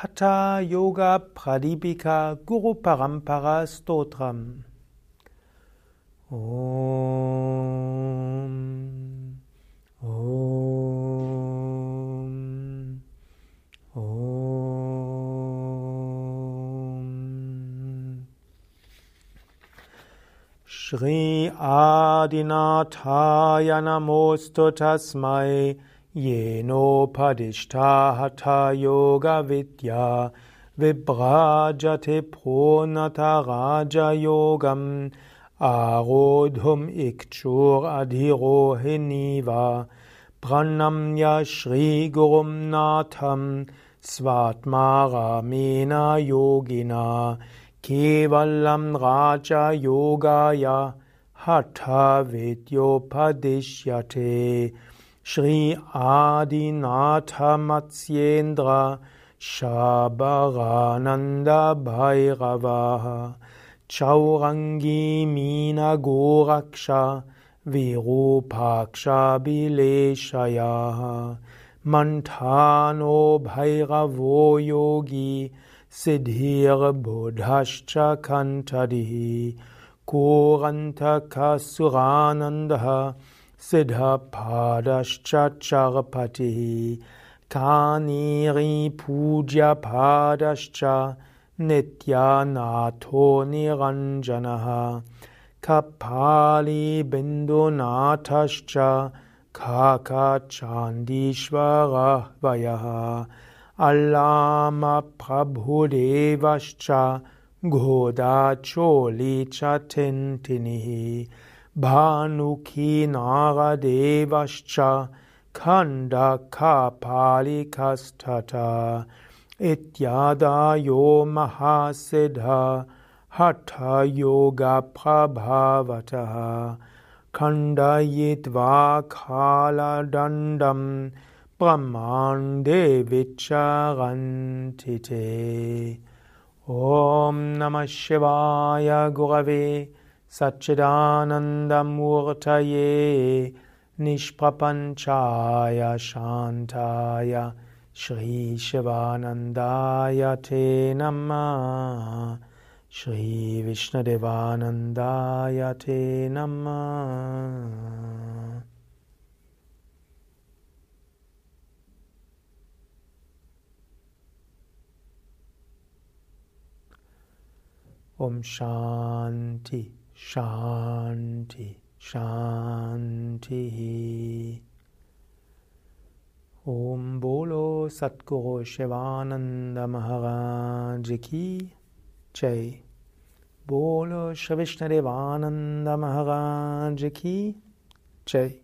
Hatha Yoga Pradipika Guru Parampara Stotram. Om. Om. Om. Shri Adinathaya Namostu Tasmai Yenopadishta hatha yoga vidya vibrajate pronata raja yogam arodhum ikchur adhirohiniva pranamya shri gurum natham svatmaramena yogina kevalam raja yogaya hatha vidyopadishyate Shri Adinatha Matsyendra Shabarananda Bhairavaha Chaurangi Mina Goraksha Virupaksha Bileshaya Mantano Bhairavo Yogi Siddhir Buddhascha Kantadihi Koranta Kasuranandha Siddhapadascha Kaniri Puja Padascha Nityanatho Niranjanaha. Kapali Bindunathascha Kaka Chandishvara Vayaha Alama Prabhudevascha Goda Choli Chatintinihi Bhanuki Naradevascha Kanda Kapalikastata Ityadayo Mahasiddha Hatha Yoga Prabhavataha Kandayitva Kala Dandam Brahmande Vicharantite Om Namah Shivaya Gurave Satchidanandamurtaye Nishprapanchaya Shantaya Shri Shivanandaya Te Namah Shri Vishnadevanandaya Te Namah Om Shanti Shanti, Shanti. Om Bolo Satguru Shivananda Maharaj Ki Jai. Bolo Shri Vishnadevananda Maharaj Ki Jai.